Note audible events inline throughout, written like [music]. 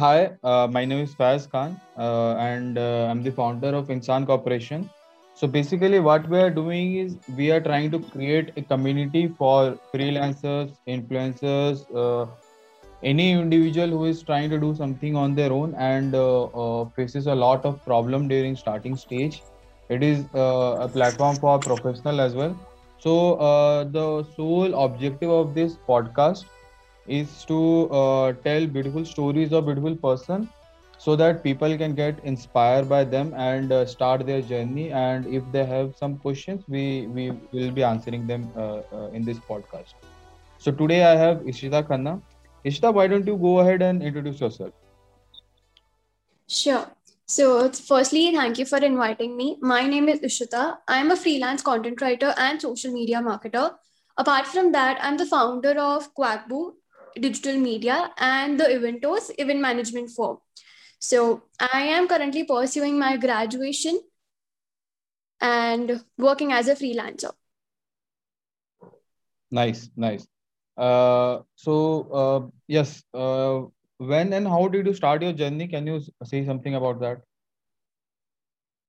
Hi, uh, my name is Faiz Khan, uh, and uh, I'm the founder of Insan Corporation. So basically, what we are doing is we are trying to create a community for freelancers, influencers, uh, any individual who is trying to do something on their own and uh, uh, faces a lot of problem during starting stage. It is a platform for professional as well. So the sole objective of this podcast is to uh, tell beautiful stories of beautiful person so that people can get inspired by them and uh, start their journey. And if they have some questions we we will be answering them uh, uh in this podcast. So today i have ishita khanna. Ishita why don't you go ahead and introduce yourself? Sure. So firstly thank you for inviting me. My name is ishita. I'm a freelance content writer and social media marketer. Apart from that i'm the founder of quackboo digital media and the Eventos event management firm. So I am currently pursuing my graduation and working as a freelancer. Nice, nice. Uh, so uh, yes, uh, when and how did you start your journey? Can you say something about that?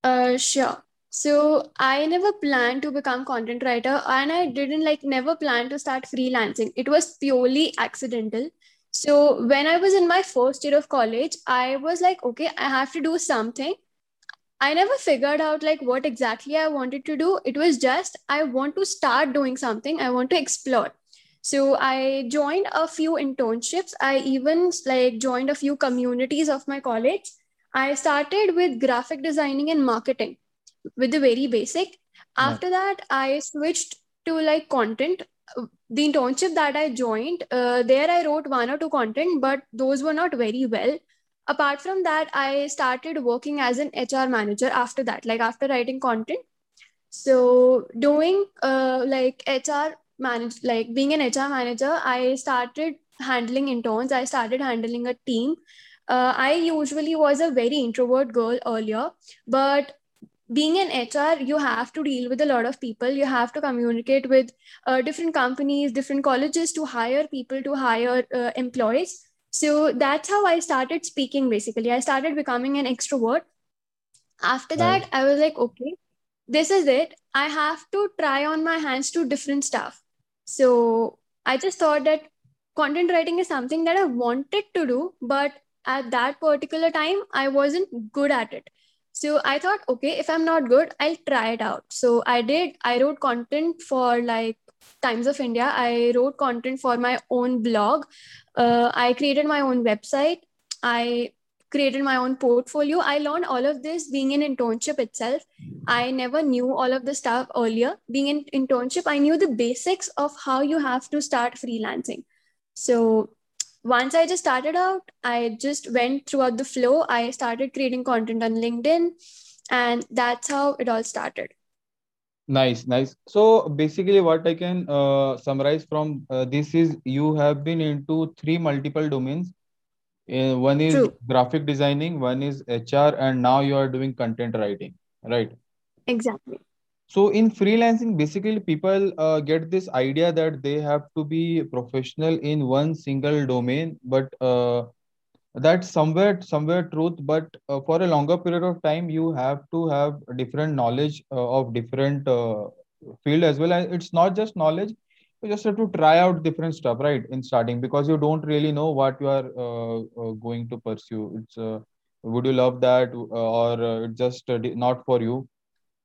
Uh, sure. So I never planned to become content writer and I didn't like never plan to start freelancing. It was purely accidental. So when I was in my first year of college, I was like, okay, I have to do something. I never figured out like what exactly I wanted to do. It was just I want to start doing something. I want to explore. So I joined a few internships. I even like joined a few communities of my college. I started with graphic designing and marketing with the very basic. After that, I switched to like content. The internship that I joined, uh, there I wrote one or two content, but those were not very well. Apart from that, I started working as an HR manager after that, like after writing content. So doing uh, like HR manage, like being an HR manager, I started handling interns. I started handling a team. Uh, I usually was a very introvert girl earlier, but being an hr you have to deal with a lot of people. You have to communicate with uh, different companies different colleges to hire people to hire uh, employees. So that's how i started speaking basically. I started becoming an extrovert. After that i was like okay this is it. I have to try on my hands to different stuff. So i just thought that content writing is something that i wanted to do but at that particular time i wasn't good at it so I thought, okay, if I'm not good, I'll try it out. So I did, I wrote content for like Times of India. I wrote content for my own blog. Uh, I created my own website. I created my own portfolio. I learned all of this being an internship itself. I never knew all of the stuff earlier. Being an internship, I knew the basics of how you have to start freelancing. So once I just started out, I just went throughout the flow. I started creating content on LinkedIn, and that's how it all started. Nice, nice. So basically, what I can uh, summarize from uh, this is you have been into three multiple domains. Uh, one is True. graphic designing, one is HR, and now you are doing content writing, right? Exactly so in freelancing basically people uh, get this idea that they have to be professional in one single domain but uh, that's somewhere somewhere truth but uh, for a longer period of time you have to have different knowledge uh, of different uh, field as well. It's not just knowledge you just have to try out different stuff right in starting because you don't really know what you are uh, going to pursue. It's would you love that or just not for you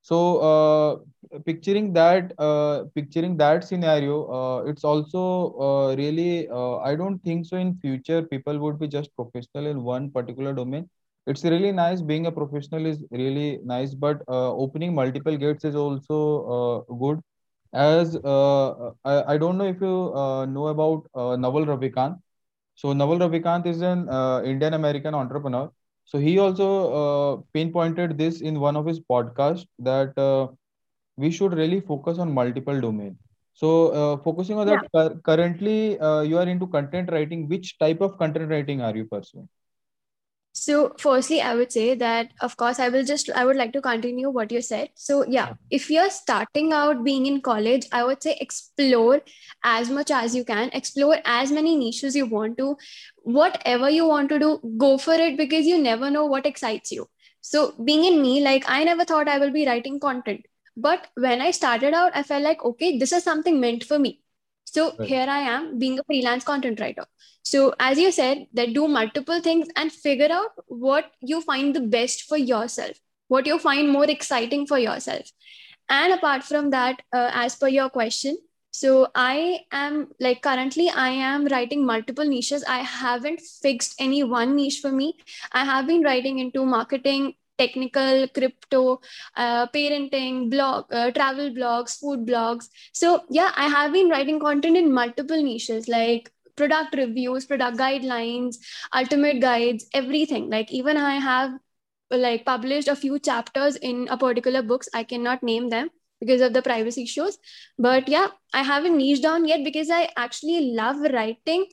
so uh, picturing that uh, picturing that scenario uh, it's also uh, really uh, i don't think so in future people would be just professional in one particular domain. It's really nice being a professional is really nice but uh, opening multiple gates is also good. As I, I don't know if you know about naval ravikant. So naval ravikant is an indian american entrepreneur so he also uh, pinpointed this in one of his podcasts that uh, we should really focus on multiple domain. So uh, focusing on that, yeah. currently uh, you are into content writing. Which type of content writing are you pursuing? So, firstly, I would say that, of course, I will just, I would like to continue what you said. So, yeah, if you're starting out being in college, I would say explore as much as you can, explore as many niches you want to, whatever you want to do, go for it because you never know what excites you. So, being in me, like, I never thought I will be writing content. But when I started out, I felt like, okay, this is something meant for me. So, Right. here I am being a freelance content writer so, as you said, that do multiple things and figure out what you find the best for yourself, what you find more exciting for yourself. And apart from that, uh, as per your question, so I am like currently I am writing multiple niches. I haven't fixed any one niche for me. I have been writing into marketing, technical, crypto, uh, parenting, blog, uh, travel blogs, food blogs. So yeah, I have been writing content in multiple niches like product reviews, product guidelines, ultimate guides, everything. Like even I have like published a few chapters in a particular books. I cannot name them because of the privacy issues. But yeah, I haven't niched down yet because I actually love writing.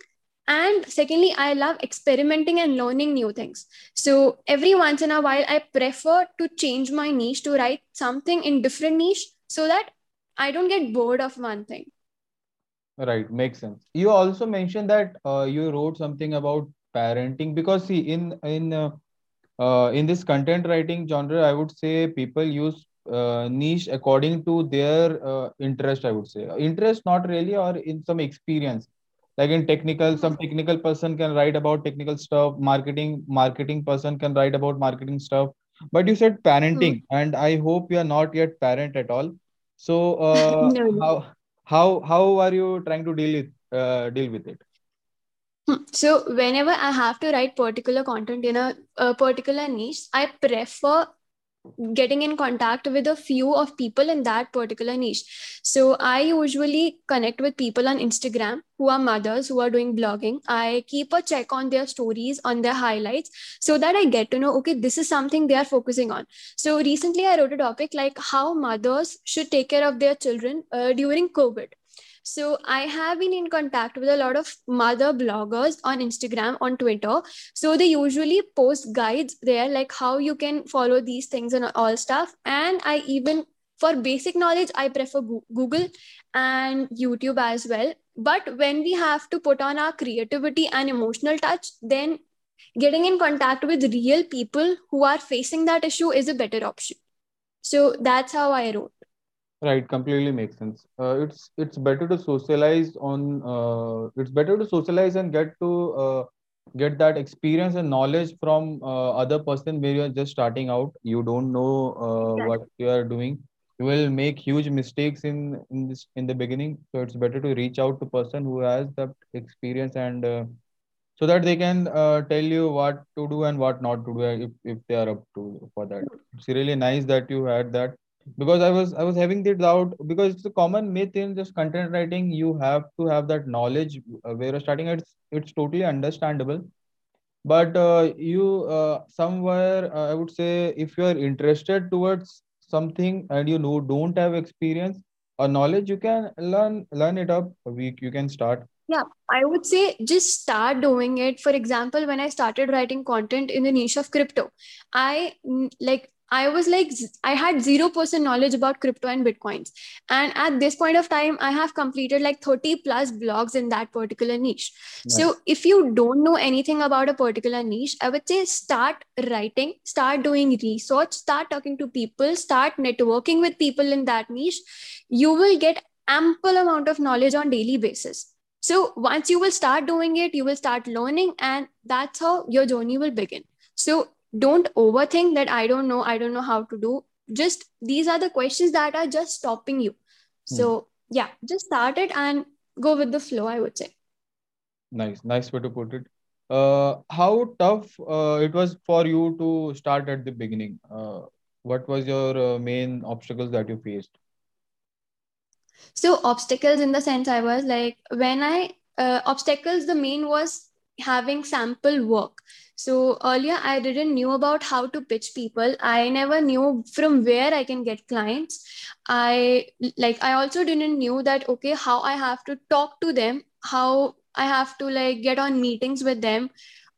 And secondly, I love experimenting and learning new things. So every once in a while, I prefer to change my niche to write something in different niche so that I don't get bored of one thing. Right, makes sense. You also mentioned that uh, you wrote something about parenting because see in in uh, uh, in this content writing genre, I would say people use uh, niche according to their uh, interest. I would say interest, not really, or in some experience. Like in technical, some technical person can write about technical stuff. Marketing, marketing person can write about marketing stuff. But you said parenting, and I hope you are not yet parent at all. So uh, [laughs] no, no. how how how are you trying to deal with uh, deal with it? Hmm. So whenever I have to write particular content in a, a particular niche, I prefer getting in contact with a few of people in that particular niche. So I usually connect with people on Instagram who are mothers who are doing blogging. I keep a check on their stories, on their highlights, so that I get to know, okay, this is something they are focusing on. So recently I wrote a topic like how mothers should take care of their children uh, during COVID. So I have been in contact with a lot of mother bloggers on Instagram, on Twitter. So they usually post guides there, like how you can follow these things and all stuff. And I even for basic knowledge, I prefer Google and YouTube as well. But when we have to put on our creativity and emotional touch, then getting in contact with real people who are facing that issue is a better option. So that's how I wrote. Right, completely makes sense. Uh, it's it's better to socialize on. Uh, it's better to socialize and get to uh, get that experience and knowledge from uh, other person where you're just starting out. You don't know uh, what you are doing. You will make huge mistakes in in this in the beginning. So it's better to reach out to person who has that experience and uh, so that they can uh, tell you what to do and what not to do if, if they are up to for that it's really nice that you had that because i was i was having the doubt because it's a common myth in just content writing you have to have that knowledge uh, where starting it's it's totally understandable. But uh, you uh, somewhere uh, i would say if you are interested towards something and you know don't have experience or knowledge you can learn learn it up. A week you can start. Yeah, I would say just start doing it. For example, when I started writing content in the niche of crypto, I like I was like I had 0% knowledge about crypto and bitcoins. And at this point of time, I have completed like 30 plus blogs in that particular niche. nice So if you don't know anything about a particular niche, I would say start writing, start doing research, start talking to people, start networking with people in that niche. You will get ample amount of knowledge on daily basis so once you will start doing it, you will start learning, and that's how your journey will begin. So don't overthink that I don't know, I don't know how to do. Just these are the questions that are just stopping you. Hmm. So yeah, just start it and go with the flow, I would say. Nice, nice way to put it. Uh, how tough uh, it was for you to start at the beginning? Uh, what was your uh, main obstacles that you faced? So obstacles in the sense I was like when I uh, obstacles the main was having sample work. So earlier I didn't knew about how to pitch people. I never knew from where I can get clients. I like I also didn't knew that okay how I have to talk to them, how I have to like get on meetings with them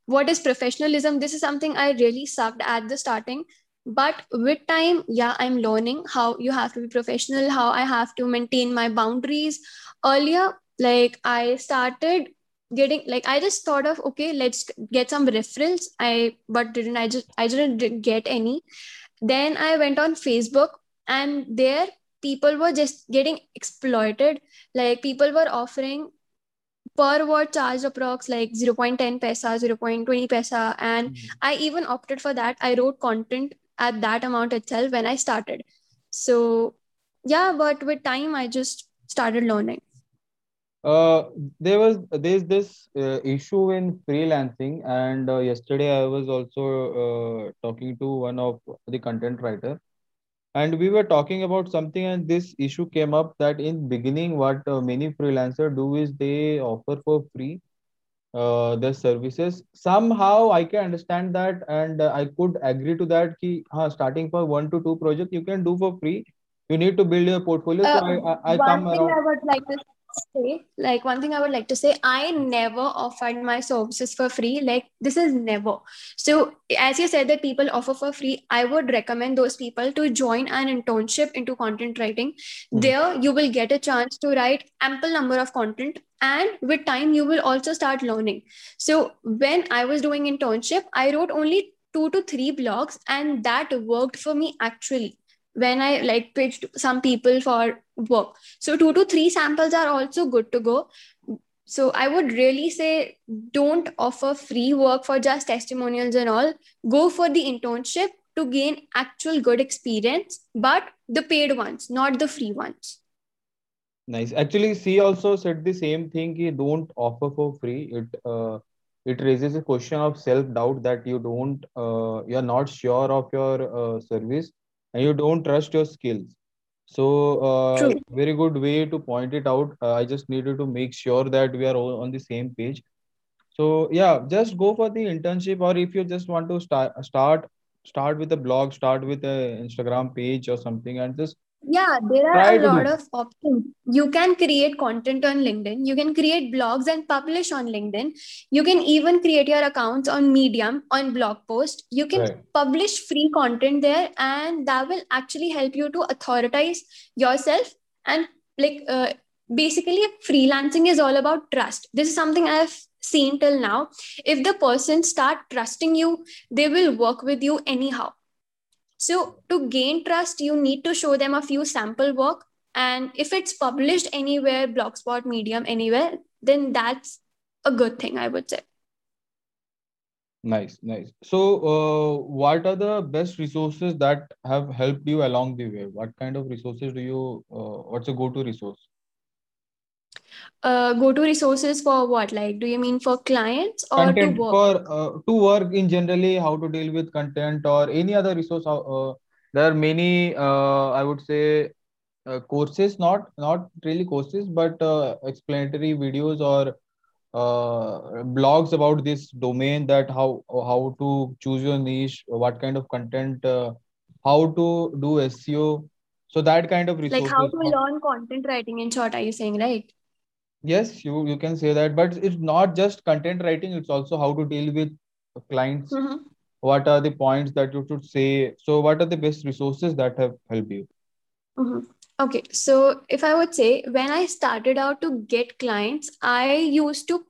what is professionalism this is something i really sucked at the starting but with time yeah i'm learning how you have to be professional how i have to maintain my boundaries earlier like i started getting like i just thought of okay let's get some referrals. I but didn't i just i didn't get any. Then i went on facebook and there people were just getting exploited. Like people were offering per word charge approx like 0.10 paisa 0.20 paisa. And Mhm. i even opted for that. I wrote content at that amount itself when i started. So yeah but with time i just started learning Uh, there was there's this uh, issue in freelancing, and uh, yesterday I was also uh, talking to one of the content writer, and we were talking about something, and this issue came up that in beginning, what uh, many freelancer do is they offer for free uh, their services. Somehow I can understand that, and uh, I could agree to that. Ki, हाँ, starting for one to two project you can do for free. You need to build your portfolio. So I I, I one come thing around. I would like to say, like one thing I would like to say, I never offered my services for free. Like this is never. So as you said that people offer for free, I would recommend those people to join an internship into content writing. Mhm. There you will get a chance to write ample number of content and with time you will also start learning. So when I was doing internship, I wrote only two to three blogs and that worked for me actually when I like pitched some people for work. So two to three samples are also good to go. So I would really say don't offer free work for just testimonials and all. Go for the internship to gain actual good experience, but the paid ones, not the free ones. Nice. Actually, she also said the same thing. Ki don't offer for free. It uh, it raises a question of self-doubt that you don't uh, you're not sure of your uh, service and you don't trust your skills. So uh, very good way to point it out. Uh, I just needed to make sure that we are all on the same page. So yeah, just go for the internship, or if you just want to start start start with a blog, start with a Instagram page or something, and just Yeah, there are try a lot of options. You can create content on LinkedIn. You can create blogs and publish on LinkedIn. You can even create your accounts on Medium, on blog post. You can Right. publish free content there, and that will actually help you to authorize yourself. And like, uh, basically, freelancing is all about trust. This is something I've seen till now. If the person start trusting you, they will work with you anyhow so, to gain trust, you need to show them a few sample work. And if it's published anywhere, Blogspot, Medium, anywhere, then that's a good thing, I would say. Nice, nice. So, uh, what are the best resources that have helped you along the way? What kind of resources do you, uh, what's a go-to resource? Uh, go to resources for what? Like, do you mean for clients or to work? for uh, to work in generally, how to deal with content or any other resource. Uh, there are many, uh, I would say, uh, courses, not not really courses, but uh, explanatory videos or uh, blogs about this domain that how how to choose your niche, what kind of content, uh, how to do SEO. So that kind of resources Like, how to learn content writing in short, are you saying, right? Yes, you you can say that, but it's not just content writing, it's also how to deal with clients. Mm-hmm. What are the points that you should say? So what are the best resources that have helped you? Mm-hmm. Okay, so if I would say when I started out to get clients, I used to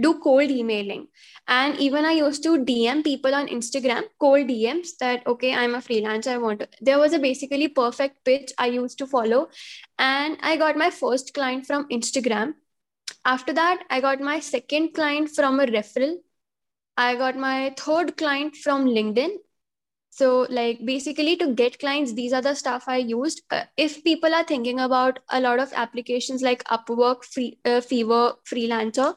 do cold emailing and even I used to DM people on Instagram, cold DMs that okay, I'm a freelancer, I want to. There was a basically perfect pitch I used to follow, and I got my first client from Instagram. After that, I got my second client from a referral. I got my third client from LinkedIn so, like, basically, to get clients, these are the stuff I used. Uh, if people are thinking about a lot of applications like Upwork, Free, uh, Fiverr, Freelancer,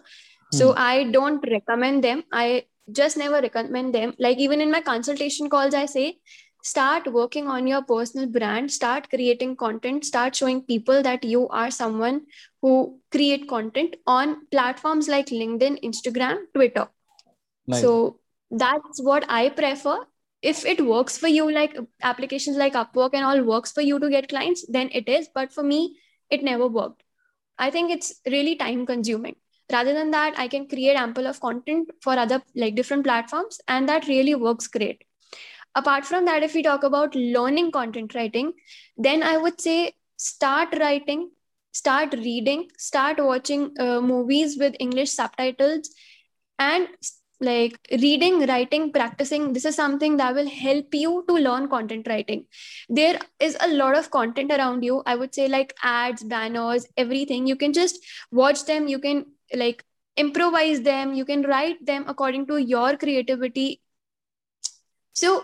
so Hmm. I don't recommend them. I just never recommend them. Like, even in my consultation calls, I say, start working on your personal brand, start creating content, start showing people that you are someone who create content on platforms like LinkedIn, Instagram, Twitter Nice. so that's what I prefer. If it works for you, like applications like Upwork and all works for you to get clients, then it is. But for me, it never worked. I think it's really time consuming. rather than that i can create ample of content for other like different platforms and that really works great apart from that if we talk about learning content writing then i would say start writing start reading start watching uh, movies with english subtitles and like reading writing practicing this is something that will help you to learn content writing. There is a lot of content around you. I would say like ads banners everything. You can just watch them. You can like improvise them. You can write them according to your creativity. So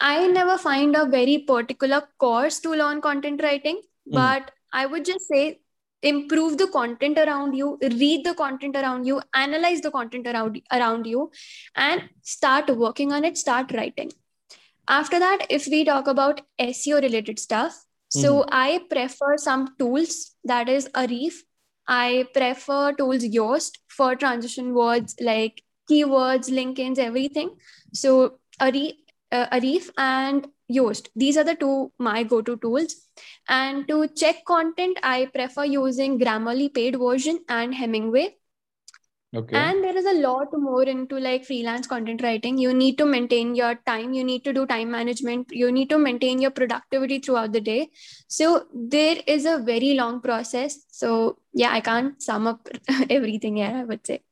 i never find a very particular course to learn content writing Mhm. but i would just say improve the content around you read the content around you analyze the content around around you and start working on it start writing after that if we talk about seo related stuff so Mhm. i prefer some tools that is Ahrefs i prefer tools yoast for transition words like keywords linkins everything so Ahrefs, uh, Ahrefs and yoast these are the two my go-to tools and to check content, I prefer using Grammarly paid version and Hemingway. Okay. And there is a lot more into like freelance content writing. You need to maintain your time, you need to do time management, you need to maintain your productivity throughout the day. So there is a very long process. So yeah, I can't sum up [laughs] everything here, I would say.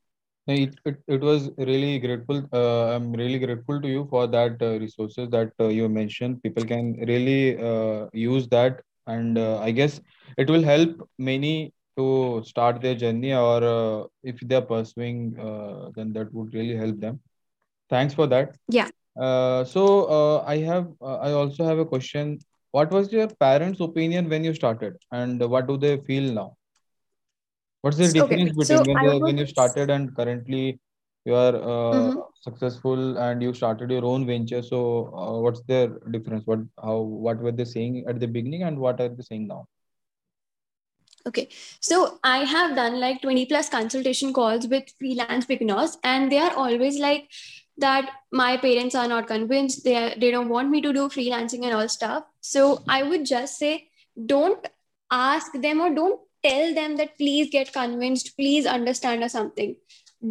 It, it, it was really grateful. Uh, I'm really grateful to you for that uh, resources that uh, you mentioned. People can really uh, use that, and uh, I guess it will help many to start their journey, or uh, if they are pursuing, uh, then that would really help them. Thanks for that. Yeah. Uh, so uh, I have, uh, I also have a question. What was your parents' opinion when you started, and what do they feel now? What's the Okay. difference So between when I when you started and currently you are uh, Mhm. successful and you started your own venture? So uh, what's the difference? What how what were they saying at the beginning and what are they saying now? Okay. So I have done like 20 plus consultation calls with freelance beginners, and they are always like that my parents are not convinced. They, are, they don't want me to do freelancing and all stuff. So I would just say don't ask them or don't tell them that please get convinced, please understand or something.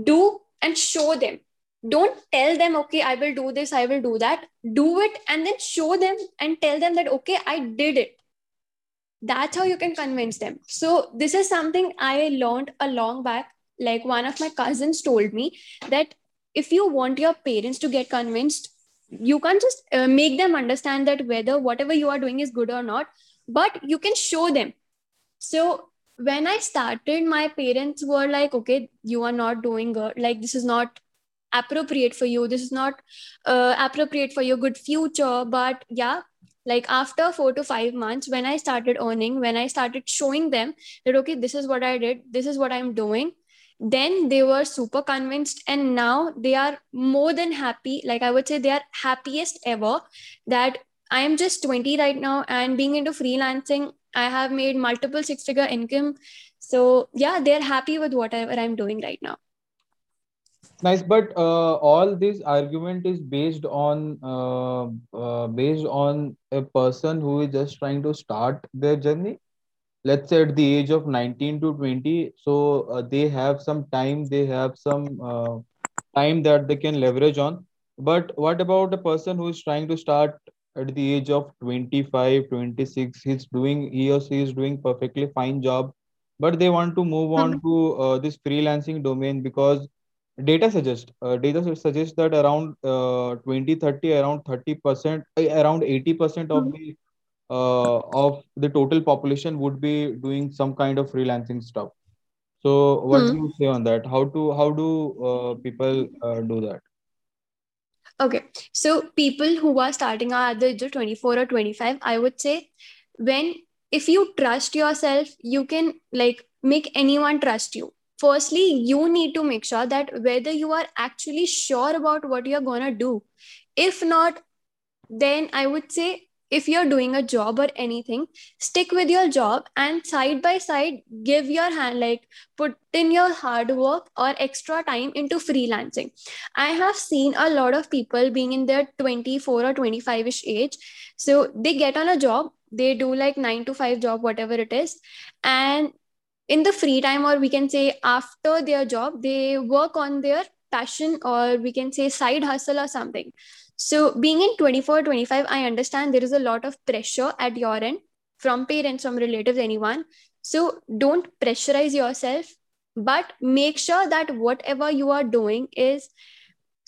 Do and show them. Don't tell them, okay, I will do this, I will do that. Do it and then show them and tell them that, okay, I did it that's how you can convince them so this is something i learned a long back like one of my cousins told me that if you want your parents to get convinced you can't just uh, make them understand that whether whatever you are doing is good or not but you can show them so when i started my parents were like okay you are not doing good. Like this is not appropriate for you. This is not uh, appropriate for your good future. But yeah like after four to five months when i started earning when i started showing them that okay this is what i did. This is what i'm doing then they were super convinced. And now they are more than happy. Like i would say they are happiest ever that i am just 20 right now and being into freelancing i have made multiple six figure income so yeah they're happy with whatever i'm doing right now Nice, but uh, all this argument is based on uh, uh, based on a person who is just trying to start their journey. Let's say at the age of 19 to 20, so uh, they have some time, they have some uh, time that they can leverage on. But what about a person who is trying to start at the age of 25, 26? He's doing, he or she is doing perfectly fine job, but they want to move on Mhm. to uh, this freelancing domain because data suggests uh, data su- suggests that around uh, 20, 30, around 30%, uh, around 80% of Mhm. the uh, of the total population would be doing some kind of freelancing stuff. So what do Hmm. you say on that? How to how do uh, people uh, do that? Okay, so people who are starting are of 24 or 25, I would say when if you trust yourself, you can like make anyone trust you. Firstly, you need to make sure that whether you are actually sure about what you're gonna do. If not, then I would say if you're doing a job or anything, stick with your job and side by side give your hand like put in your hard work or extra time into freelancing. I have seen a lot of people being in their 24 or 25 ish age. So they get on a job, they do like nine to five job, whatever it is, and in the free time or we can say after their job they work on their passion or we can say side hustle or something so being in 24 25 i understand there is a lot of pressure at your end from parents from relatives anyone. So don't pressurize yourself but make sure that whatever you are doing is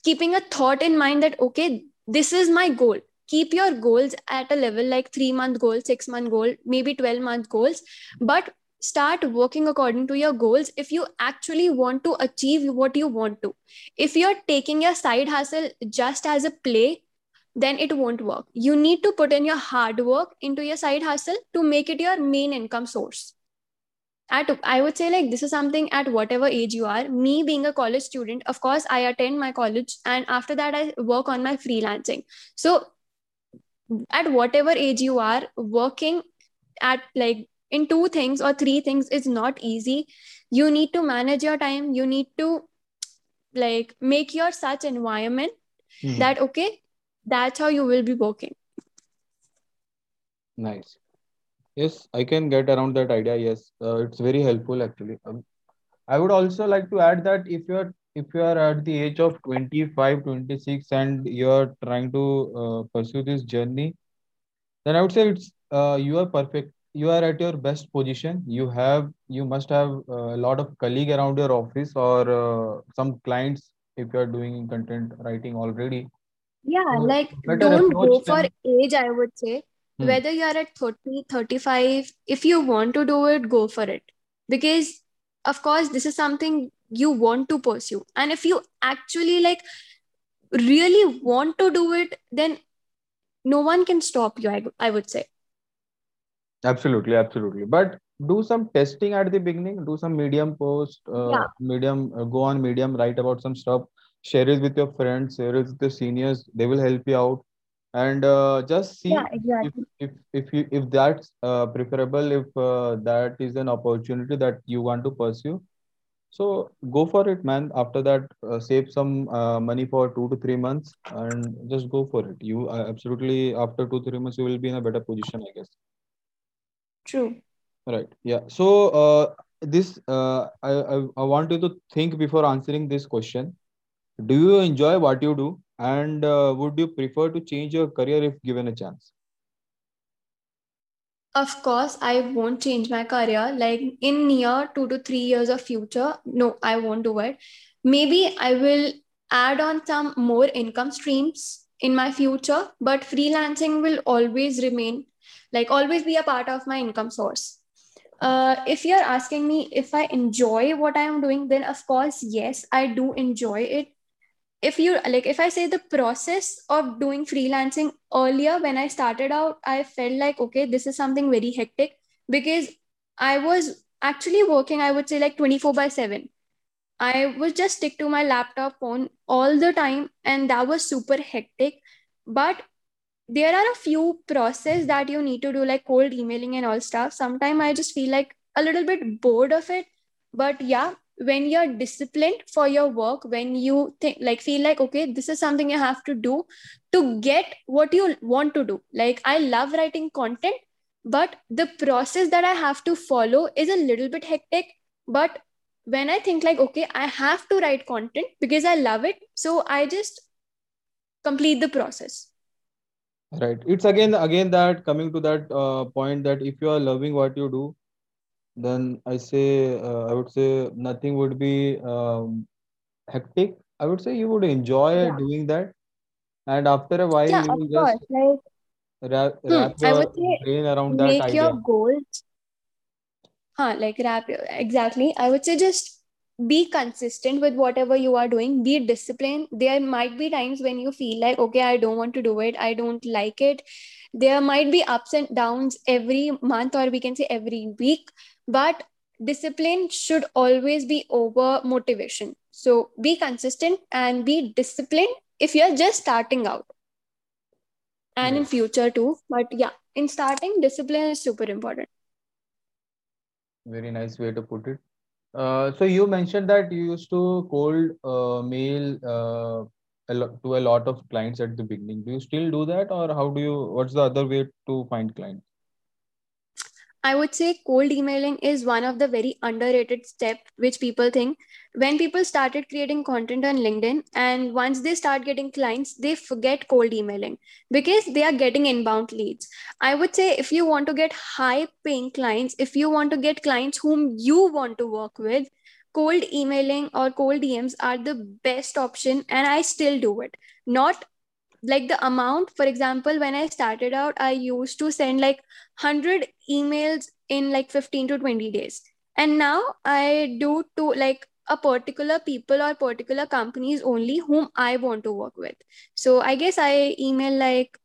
keeping a thought in mind that okay this is my goal. Keep your goals at a level like 3 month goal 6 month goal maybe 12 month goals but start working according to your goals if you actually want to achieve what you want to. If you're taking your side hustle just as a play then it won't work. You need to put in your hard work into your side hustle to make it your main income source. At i would say like this is something at whatever age you are. Me being a college student of course i attend my college and after that i work on my freelancing. So at whatever age you are working at like in two things or three things is not easy you need to manage your time you need to like make your such environment Hmm. that okay that's how you will be working Nice. Yes, I can get around that idea. Yes, uh, it's very helpful actually. Um, I would also like to add that if you're if you are at the age of 25, 26 and you're trying to uh, pursue this journey, then I would say it's uh, you are perfect. You are at your best position. You have you must have a lot of colleague around your office or uh, some clients if you are doing content writing already. Yeah, So like don't go for age, I would say. Hmm. Whether you're at 30, 35, if you want to do it, go for it. Because, of course, this is something you want to pursue. And if you actually like really want to do it, then no one can stop you, I, I would say. Absolutely, absolutely. But do some testing at the beginning. Do some medium post, uh, Yeah, medium, uh, go on medium, write about some stuff, share it with your friends, share it with the seniors. They will help you out, and uh, just see if exactly. if if you if that's uh, preferable, if uh, that is an opportunity that you want to pursue. So go for it, man. After that, uh, save some uh, money for two to three months and just go for it. You uh, absolutely after two three months you will be in a better position, I guess. True. Right. Yeah. So, uh, this uh, I, I I want you to think before answering this question. Do you enjoy what you do, and uh, would you prefer to change your career if given a chance? Of course, I won't change my career. Like in near two to three years of future, no, I won't do it. Maybe I will add on some more income streams in my future, but freelancing will always remain, like always be a part of my income source. Uh, if you're asking me if I enjoy what I am doing, then of course, yes, I do enjoy it. If you like if i say the process of doing freelancing earlier when i started out i felt like okay this is something very hectic because i was actually working i would say like 24 by 7 i would just stick to my laptop phone all the time and that was super hectic. But there are a few process that you need to do like cold emailing and all stuff. Sometimes i just feel like a little bit bored of it. But yeah when you're disciplined for your work when you think like feel like okay this is something you have to do to get what you want to do. Like i love writing content but the process that i have to follow is a little bit hectic. But when i think like okay i have to write content because i love it so i just complete the process Right. It's again again that coming to that uh, point that if you are loving what you do, then I say uh, I would say nothing would be um, hectic. I would say you would enjoy yeah doing that, and after a while yeah you of will course just like wrap Hmm, wrap would your say brain around that make your idea. goals, huh, like wrap your, exactly. I would say just be consistent with whatever you are doing, be disciplined. There might be times when you feel like, okay, I don't want to do it, I don't like it. There might be ups and downs every month, or we can say every week, but discipline should always be over motivation. So be consistent and be disciplined if you're just starting out and in future too. But yeah, in starting, discipline is super important. Very nice way to put it. Uh, so you mentioned that you used to cold uh, mail uh, a to a lot of clients at the beginning. Do you still do that, or how do you? What's the other way to find clients? I would say cold emailing is one of the very underrated steps which people think. When people started creating content on LinkedIn and once they start getting clients, they forget cold emailing because they are getting inbound leads. I would say if you want to get high paying clients, if you want to get clients whom you want to work with, cold emailing or cold DMs are the best option and I still do it. Not like the amount for example when i started out i used to send like 100 emails in like 15 to 20 days. And now i do to like a particular people or particular companies only whom i want to work with. So i guess i email like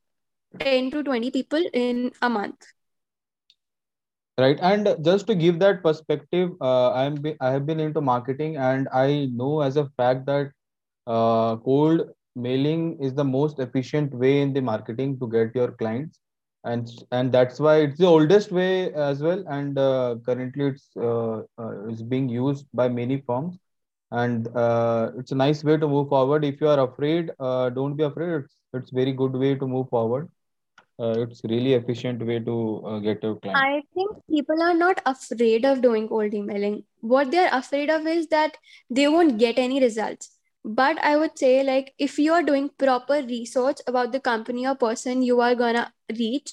10 to 20 people in a month. Right. And just to give that perspective uh, i'm be, i have been into marketing and i know as a fact that uh, cold mailing is the most efficient way in the marketing to get your clients. And and that's why it's the oldest way as well. And uh, currently it's uh, uh, it's being used by many firms. And uh, it's a nice way to move forward. If you are afraid uh, don't be afraid. It's it's very good way to move forward. Uh, it's really efficient way to uh, get your client. I think people are not afraid of doing cold emailing. What they're afraid of is that they won't get any results. But I would say, like, if you are doing proper research about the company or person you are gonna reach,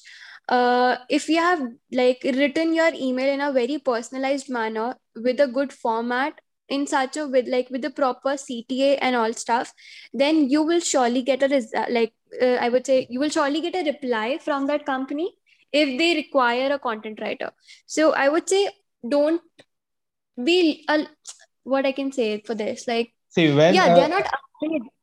uh, if you have like written your email in a very personalized manner with a good format in such a with like with the proper CTA and all stuff, then you will surely get a result. Like uh, I would say, you will surely get a reply from that company if they require a content writer so i would say don't be a, what i can say for this like see when yeah uh, they're not afraid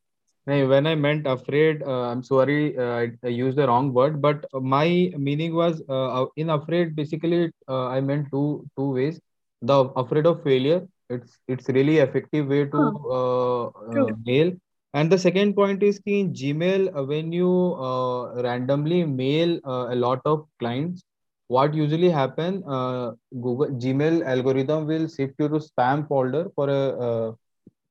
No, when I meant afraid, uh, I'm sorry, uh, I, used the wrong word, but my meaning was uh, in afraid. Basically, uh, I meant two two ways. The afraid of failure. It's it's really effective way to huh, uh, uh, mail. And the second point is ki in Gmail, uh, when you uh, randomly mail uh, a lot of clients, what usually happen? Uh, Google Gmail algorithm will shift you to spam folder for a uh,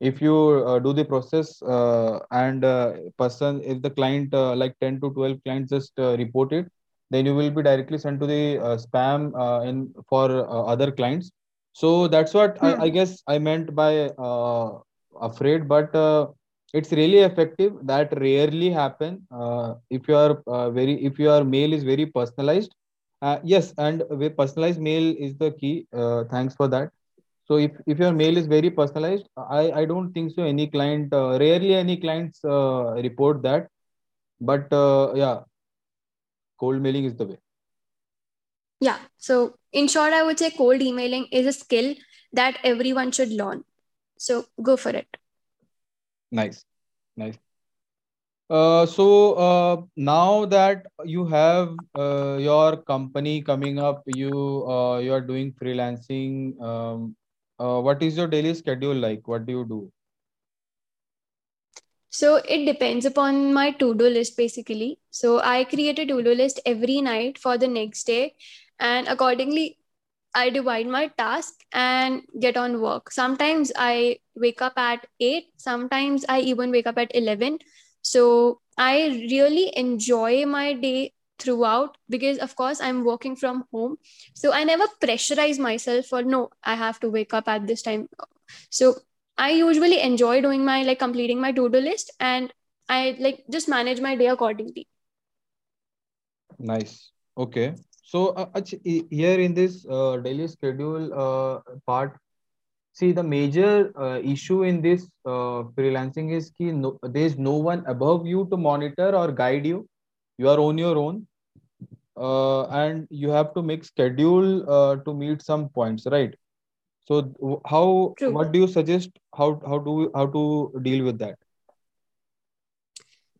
if you uh, do the process uh, and uh, person if the client uh, like 10 to 12 clients just uh, report it then you will be directly sent to the uh, spam uh, in for uh, other clients. So that's what I, I hmm. guess i meant by uh, afraid but uh, it's really effective. That rarely happen uh, if you are uh, very if your mail is very personalized. Uh, yes and personalized mail is the key uh, thanks for that so if, if your mail is very personalized, I, I don't think so any client, uh, rarely any clients uh, report that. But uh, yeah, cold mailing is the way. yeah so in short i would say cold emailing is a skill that everyone should learn so go for it Nice, nice. Uh, so uh, now that you have uh, your company coming up, you uh, you are doing freelancing. Um, uh, what is your daily schedule like? What do you do? so it depends upon my to-do list basically so i create a to-do list every night for the next day and accordingly I divide my task and get on work. Sometimes I wake up at 8, sometimes I even wake up at 11. So I really enjoy my day throughout because of course I'm working from home. So I never pressurize myself for no, I have to wake up at this time. So I usually enjoy doing my like completing my to-do list and I like just manage my day accordingly. Nice. Okay. So uh, here in this uh, daily schedule uh, part, See, the major uh, issue in this uh, freelancing is ki no, there is no one above you to monitor or guide you. You are on your own, uh, and you have to make schedule uh, to meet some points, right? So, how True. what do you suggest? How how do how to deal with that?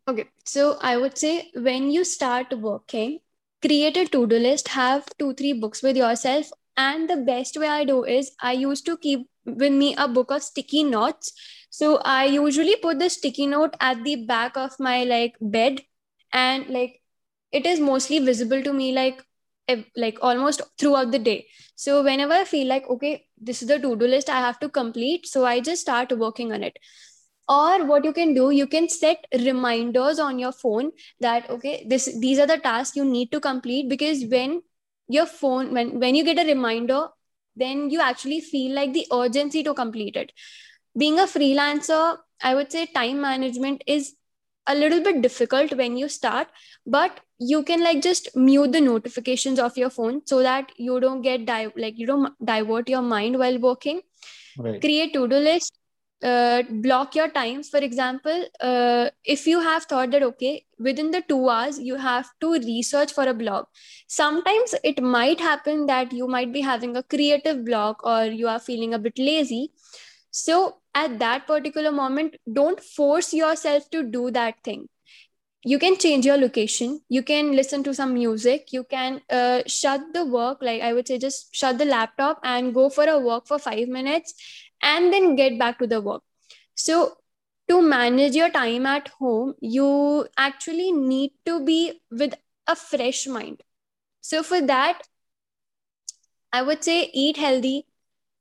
Okay, so I would say when you start working, create a to do list, have two, three books with yourself. And the best way I do is I used to keep with me a book of sticky notes. So I usually put the sticky note at the back of my like bed and like it is mostly visible to me like like almost throughout the day. So whenever I feel like okay, this is the to do list I have to complete, so I just start working on it or what you can do you can set reminders on your phone that okay this these are the tasks you need to complete because when your phone when when you get a reminder then you actually feel like the urgency to complete it being a freelancer i would say time management is a little bit difficult when you start but you can like just mute the notifications of your phone so that you don't get di- like you don't divert your mind while working. Right. create to-do list uh, block your times for example uh, if you have thought that okay within the two hours you have to research for a blog. Sometimes it might happen that you might be having a creative block or you are feeling a bit lazy so at that particular moment don't force yourself to do that thing. You can change your location. You can listen to some music. You can uh, shut the work like i would say just shut the laptop and go for a walk for 5 minutes and then get back to the work. So to manage your time at home you actually need to be with a fresh mind. So for that i would say eat healthy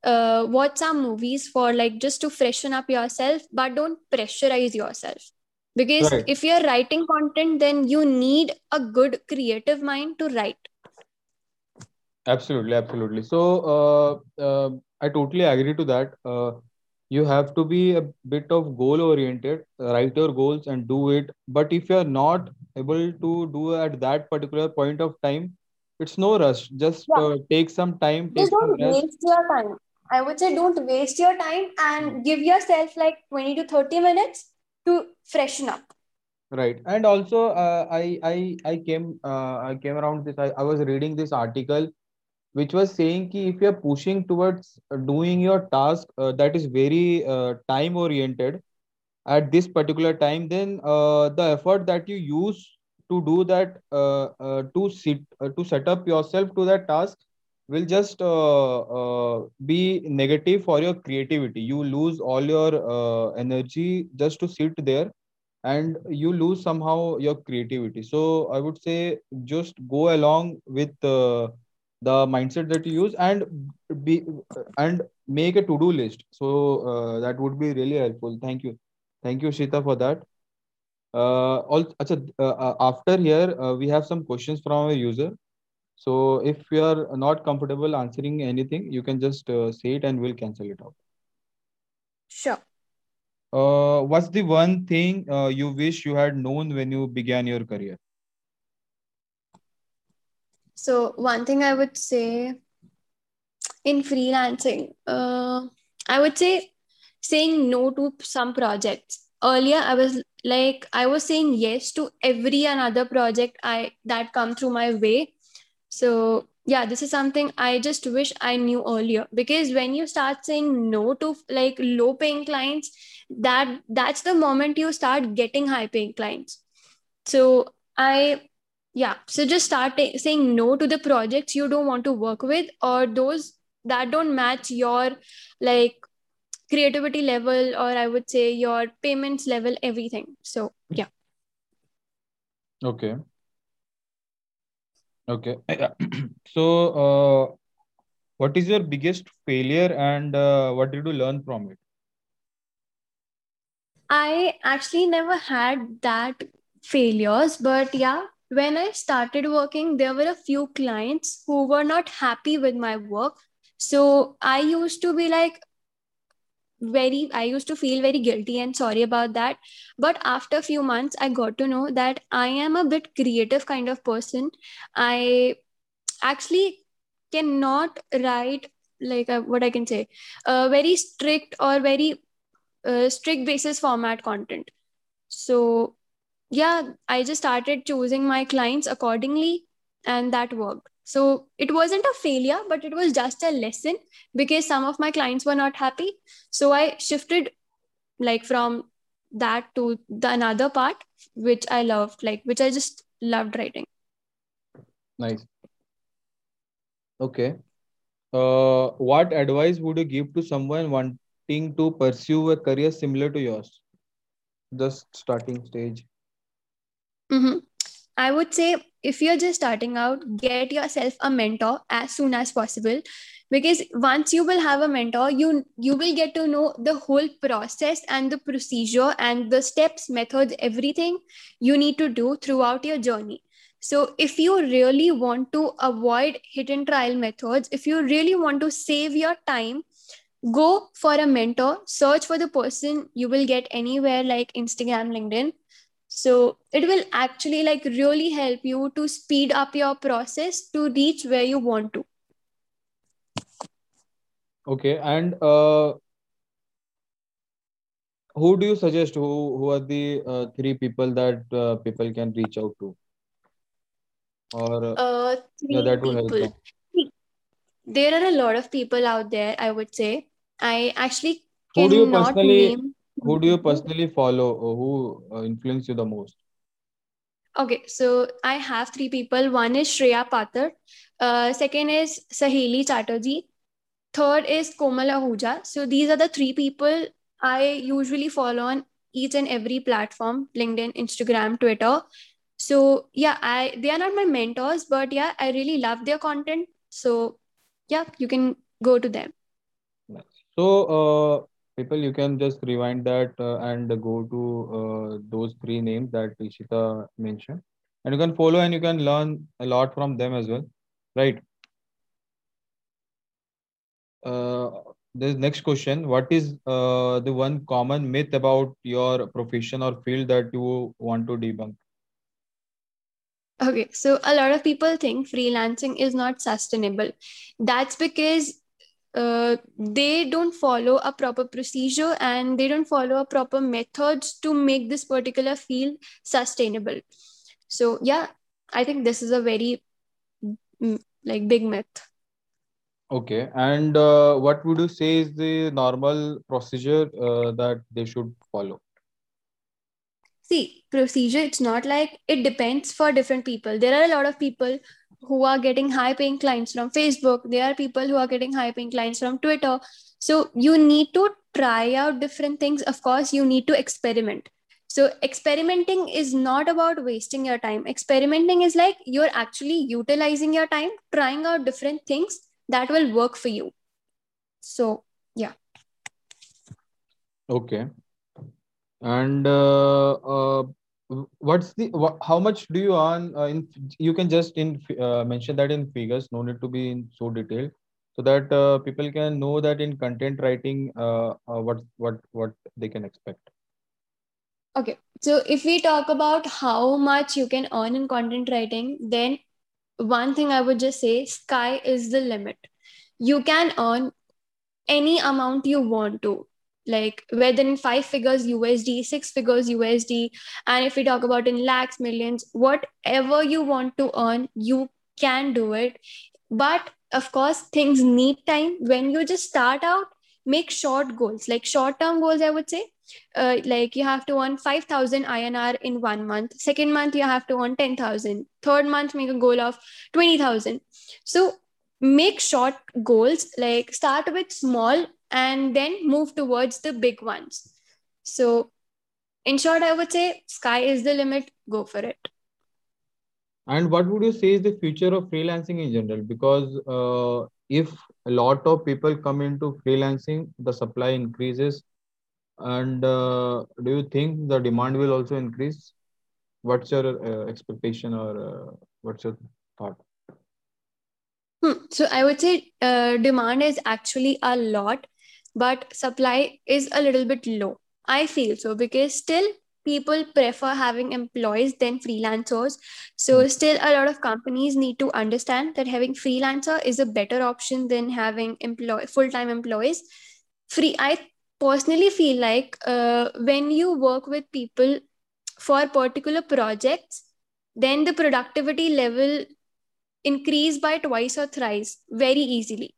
uh, watch some movies for like just to freshen up yourself but don't pressurize yourself because Right. if you're writing content then you need a good creative mind to write Absolutely, absolutely. So, uh, uh, I totally agree to that. Uh, you have to be a bit of goal oriented, write your goals and do it. But if you're not able to do at that particular point of time, it's no rush. Just yeah uh, take some time, just take some don't waste your time i would say don't waste your time and give yourself like 20 to 30 minutes to freshen up Right. And also, uh, I I I came uh, I came around this. I, I was reading this article which was saying ki if you're pushing towards uh, doing your task uh, that is very uh, time oriented at this particular time, then uh, the effort that you use to do that uh, uh, to sit uh, to set up yourself to that task will just uh, uh, be negative for your creativity. You lose all your uh, energy just to sit there and you lose somehow your creativity. So I would say just go along with uh, the mindset that you use and be and make a to-do list. So uh, that would be really helpful. Thank you. Thank you, Shita, for that. Uh, also, uh, after here, we have some questions from our user. So if you are not comfortable answering anything, you can just uh, say it and we'll cancel it out. sure Uh, what's the one thing uh, you wish you had known when you began your career? so one thing i would say in freelancing uh, i would say saying no to some projects earlier i was like i was saying yes to every another project i that come through my way so yeah this is something i just wish i knew earlier. Because when you start saying no to like low paying clients that that's the moment you start getting high paying clients. So i yeah. So just start ta- saying no to the projects you don't want to work with or those that don't match your like creativity level or i would say your payments level everything. So yeah. Okay. Okay. [clears throat] So, uh, what is your biggest failure and uh, what did you learn from it? i actually never had that failures but yeah when i started working there were a few clients who were not happy with my work so i used to be like very i used to feel very guilty and sorry about that. But after a few months i got to know that i am a bit creative kind of person. I actually cannot write like uh, what i can say a very strict or very uh, strict basis format content. So yeah i just started choosing my clients accordingly and that worked so it wasn't a failure but it was just a lesson because some of my clients were not happy so i shifted like from that to the another part which i loved like which i just loved writing Nice. Okay. Uh, what advice would you give to someone wanting to pursue a career similar to yours? Just starting stage. hmm I would say if you're just starting out, get yourself a mentor as soon as possible because once you will have a mentor, you you will get to know the whole process and the procedure and the steps, methods, everything you need to do throughout your journey. So, if you really want to avoid hit and trial methods, if you really want to save your time, go for a mentor, search for the person you will get anywhere like Instagram, LinkedIn. So, it will actually like really help you to speed up your process to reach where you want to. Okay, and uh, who do you suggest? Who who are the uh, three people that uh, people can reach out to, or uh, Uh, yeah, three that would help people. them. There are a lot of people out there, I would say. I actually Who do you cannot personally name who do you personally follow or who uh, influence you the most? Okay, so I have three people. One is Shreya Pathak, uh, second is Saheli Chatterjee, third is Komal Ahuja. So these are the three people I usually follow on each and every platform: LinkedIn, Instagram, Twitter. So yeah, I they are not my mentors, but yeah, I really love their content. So yeah, you can go to them. So, uh, people, you can just rewind that uh, and go to uh, those three names that Ishita mentioned, and you can follow and you can learn a lot from them as well, right? Uh, the next question: What is uh, the one common myth about your profession or field that you want to debunk? Okay, so a lot of people think freelancing is not sustainable. That's because uh, they don't follow a proper procedure and they don't follow a proper methods to make this particular field sustainable. So yeah i think this is a very mm, like big myth. Okay, and uh, what would you say is the normal procedure uh, that they should follow? see procedure it's not like it depends for different people. There are a lot of people who are getting high paying clients from facebook. There are people who are getting high paying clients from twitter. So you need to try out different things. Of course you need to experiment. So experimenting is not about wasting your time. Experimenting is like you're actually utilizing your time trying out different things that will work for you. So yeah. Okay. And uh, uh, what's the how much do you earn uh, in you can just in uh, mention that in figures, no need to be in so detailed, so that uh, people can know that in content writing, uh, uh, what what what they can expect. okay so if we talk about how much you can earn in content writing then one thing I would just say sky is the limit. You can earn any amount you want to, like whether in five figures USD, six figures USD, and if we talk about in lakhs, millions, whatever you want to earn, you can do it. But of course, things need time. When you just start out, make short goals, like short term goals, I would say. Uh, like you have to earn 5000 INR in one month. Second month, you have to earn 10,000. Third month, make a goal of 20,000. So make short goals, like start with small and then move towards the big ones. So, in short, I would say sky is the limit, go for it. And what would you say is the future of freelancing in general? Because uh, if a lot of people come into freelancing, the supply increases. And uh, do you think the demand will also increase? What's your uh, expectation or uh, what's your thought? Hmm. So I would say uh, demand is actually a lot, but supply is a little bit low. I feel so because still people prefer having employees than freelancers. Hmm. So still a lot of companies need to understand that having freelancer is a better option than having employ full-time employees. Free I personally feel like uh, when you work with people for particular projects, then the productivity level increase by twice or thrice very easily.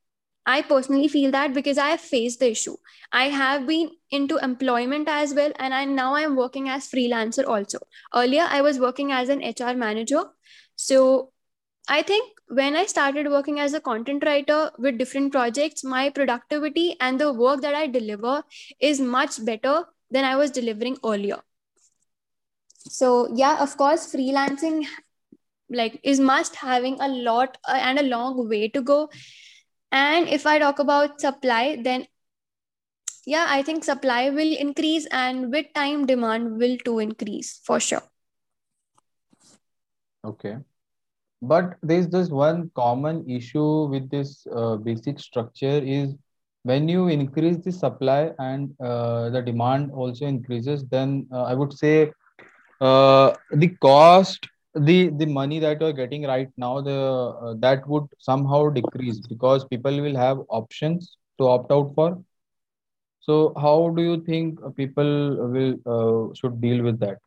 I personally feel that because I have faced the issue. I have been into employment as well, and I now I'm working as freelancer also. Earlier, I was working as an HR manager. So I think when I started working as a content writer with different projects, my productivity and the work that I deliver is much better than I was delivering earlier. So yeah, of course, freelancing like is must having a lot uh, and a long way to go and if i talk about supply then yeah i think supply will increase and with time demand will too increase for sure Okay. But there's this one common issue with this uh, basic structure is when you increase the supply and uh, the demand also increases, then uh, I would say uh, the cost, the the money that you're getting right now, the uh, that would somehow decrease because people will have options to opt out for. So how do you think people will uh, should deal with that?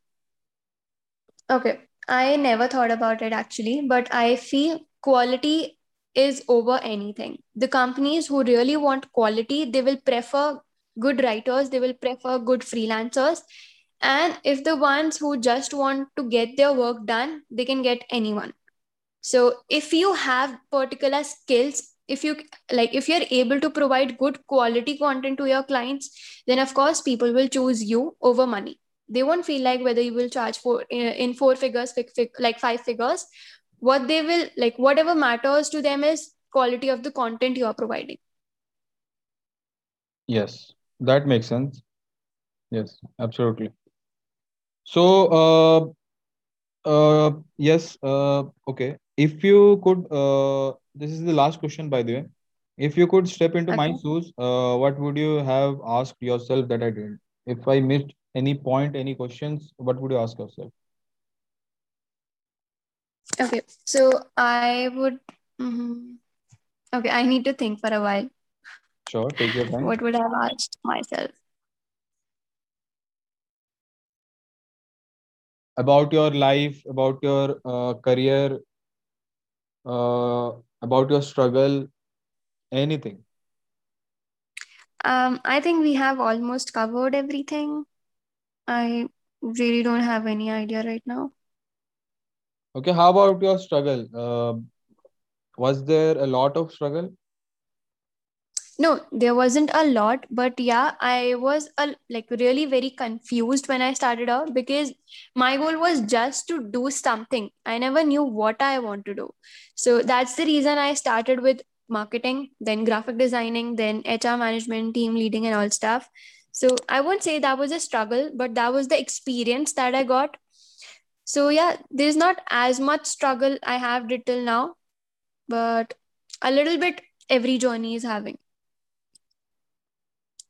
Okay, I never thought about it actually, but I feel quality is over anything. The companies who really want quality, they will prefer good writers, they will prefer good freelancers. And if the ones who just want to get their work done, they can get anyone. So if you have particular skills, if you like, if you're able to provide good quality content to your clients, then of course people will choose you over money they won't feel like whether you will charge for uh, in four figures fig, fig, like five figures what they will like whatever matters to them is quality of the content you are providing Yes, that makes sense. Yes, absolutely. So, uh, uh, yes, uh, okay. If you could, uh, this is the last question, by the way. If you could step into my shoes, uh, what would you have asked yourself that I didn't? If I missed any point, any questions, what would you ask yourself? okay so i would mhm. okay i need to think for a while Sure, take your time. what would i have asked myself About your life, about your uh, career, uh, about your struggle, anything. um i think we have almost covered everything i really don't have any idea right now Okay, how about your struggle? Uh, was there a lot of struggle? No, there wasn't a lot, but yeah, I was a, like really very confused when I started out because my goal was just to do something. I never knew what I want to do. So that's the reason I started with marketing, then graphic designing, then HR management, team leading, and all stuff. So I won't say that was a struggle, but that was the experience that I got. So yeah, there's not as much struggle I have till now, but a little bit every journey is having.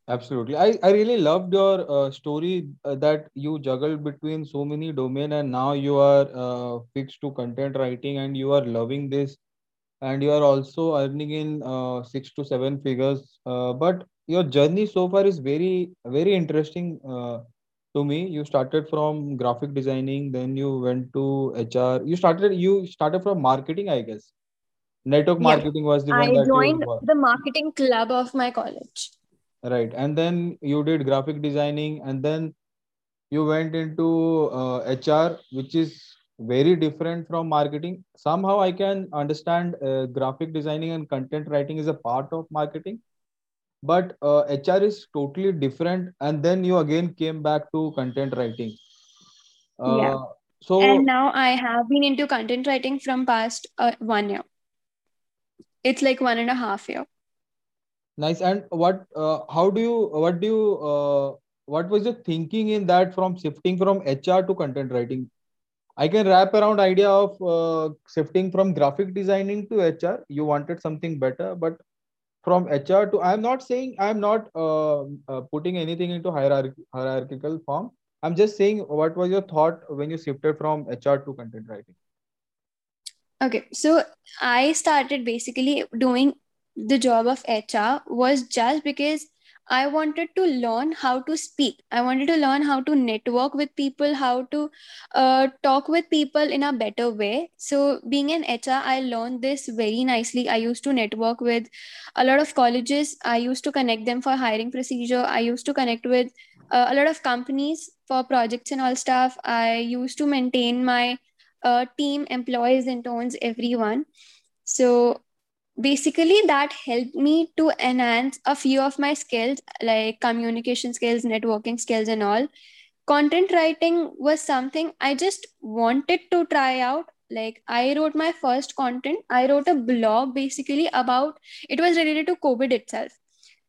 Absolutely. I, I really loved your uh, story uh, that you juggled between so many domain and now you are uh, fixed to content writing and you are loving this and you are also earning in uh, six to seven figures. Uh, but your journey so far is very very interesting uh, to me. You started from graphic designing, then you went to HR. You started you started from marketing, I guess. Network Yeah. marketing was the one I that you joined were. the marketing club of my college. Right. And then you did graphic designing and then you went into uh, HR, which is very different from marketing. Somehow I can understand uh, graphic designing and content writing is a part of marketing, but uh, HR is totally different. And then you again came back to content writing. Yeah. so And now I have been into content writing from past uh, one year. It's like one and a half year. Nice. And what, uh, how do you, what do you, uh, what was your thinking in that from shifting from HR to content writing? I can wrap around idea of uh, shifting from graphic designing to HR. You wanted something better, but from HR to I'm not saying I'm not uh, uh, putting anything into hierarchy, hierarchical form. I'm just saying what was your thought when you shifted from HR to content writing? Okay, so I started basically doing the job of HR was just because I wanted to learn how to speak. I wanted to learn how to network with people, how to uh, talk with people in a better way. So, being an HR, I learned this very nicely. I used to network with a lot of colleges. I used to connect them for hiring procedure. I used to connect with uh, a lot of companies for projects and all stuff. I used to maintain my uh, team, employees, interns, everyone. So basically, that helped me to enhance a few of my skills like communication skills, networking skills, and all. Content writing was something I just wanted to try out. Like, I wrote my first content. I wrote a blog basically about it was related to COVID itself,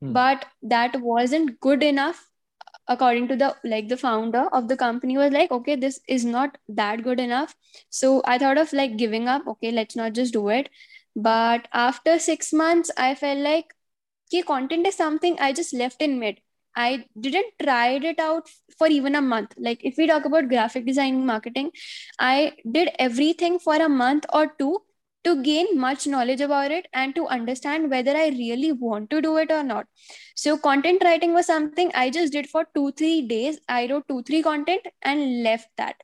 Hmm. but that wasn't good enough according to the like the founder of the company was like okay this is not that good enough so i thought of like giving up okay let's not just do it but after 6 months i felt like okay, content is something i just left in mid i didn't tried it out for even a month like if we talk about graphic design marketing i did everything for a month or two to gain much knowledge about it and to understand whether i really want to do it or not so content writing was something I just did for two, three days. I wrote two, three content and left that.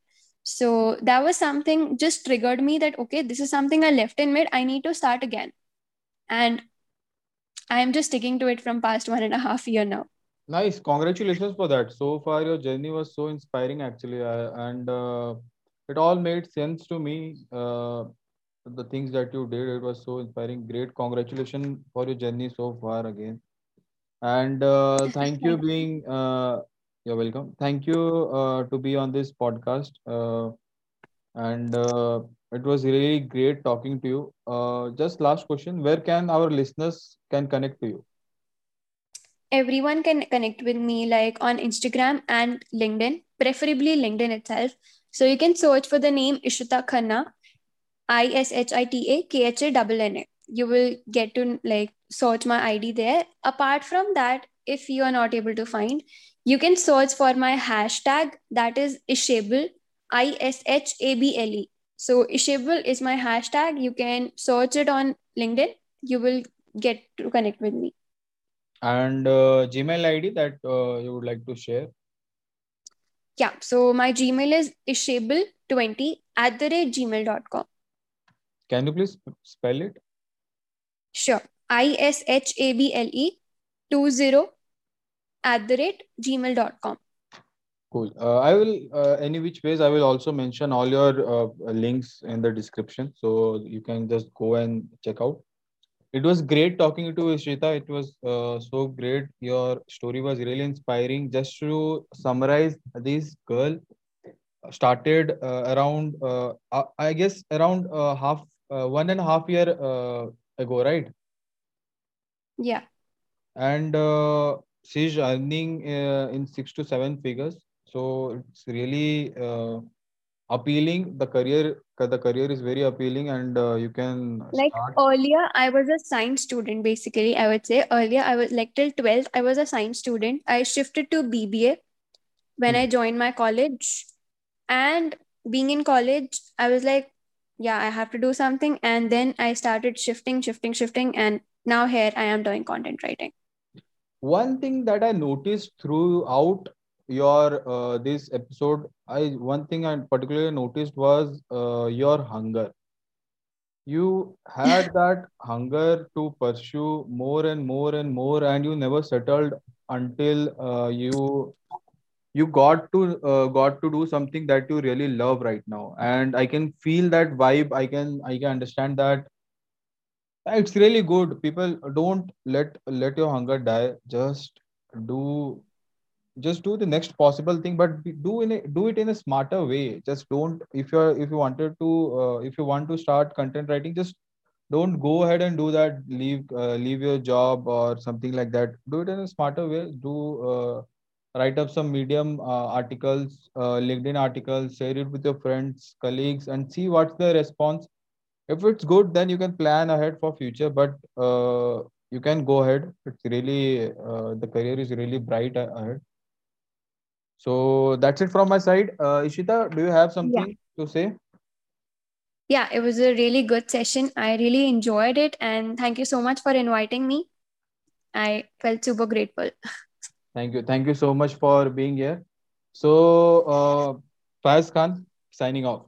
So that was something just triggered me that okay, this is something I left in mid. I need to start again. And I'm just sticking to it from past one and a half year now. Nice. Congratulations for that. So far, your journey was so inspiring, actually, uh, and uh, it all made sense to me. Uh, the things that you did, it was so inspiring. Great. Congratulations for your journey so far again. And uh, thank you being. You're welcome. Thank you uh, to be on this podcast. Uh, and uh, it was really great talking to you. Uh, just last question: Where can our listeners can connect to you? Everyone can connect with me like on Instagram and LinkedIn, preferably LinkedIn itself. So you can search for the name Ishita Khanna I S H I T A K H A N N. You will get to like search my ID there. Apart from that, if you are not able to find, you can search for my hashtag that is Ishable, I S H A B L E. So Ishable is my hashtag. You can search it on LinkedIn. You will get to connect with me. And uh, Gmail ID that uh, you would like to share? Yeah. So my Gmail is ishable20 at the rate gmail.com. Can you please spell it? Sure. I S H A B L E 20 at the rate gmail.com. Cool. Uh, I will, uh, any which ways, I will also mention all your uh, links in the description. So you can just go and check out. It was great talking to you, Shrita. It was uh, so great. Your story was really inspiring. Just to summarize, this girl started uh, around, uh, uh, I guess, around uh, half, uh, one and a half year uh, ago, right? Yeah. And uh, she's earning uh, in six to seven figures. So it's really uh, appealing. The career, the career is very appealing, and uh, you can Like start. earlier, I was a science student, basically. I would say earlier, I was like till 12th, I was a science student. I shifted to BBA when I joined my college. And being in college, I was like, yeah, I have to do something. And then I started shifting, shifting, shifting. And now here I am doing content writing. One thing that I noticed throughout your uh, this episode, I one thing I particularly noticed was uh, your hunger. You had [laughs] that hunger to pursue more and more and more, and you never settled until uh, you you got to uh, got to do something that you really love right now. And I can feel that vibe. I can I can understand that it's really good. People don't let let your hunger die. Just do just do the next possible thing but do in a, do it in a smarter way. Just don't if you're if you wanted to uh, if you want to start content writing just don't go ahead and do that. Leave uh, leave your job or something like that. Do it in a smarter way. Do uh, write up some medium uh, articles uh, linkedin articles share it with your friends colleagues and see what's the response if it's good then you can plan ahead for future but uh, you can go ahead it's really uh, the career is really bright ahead so that's it from my side. Uh, Ishita, do you have Yeah. something to say? Yeah, it was a really good session. I really enjoyed it. And thank you so much for inviting me. I felt super grateful. [laughs] Thank you. Thank you so much for being here. So, uh, Faiz Khan signing off.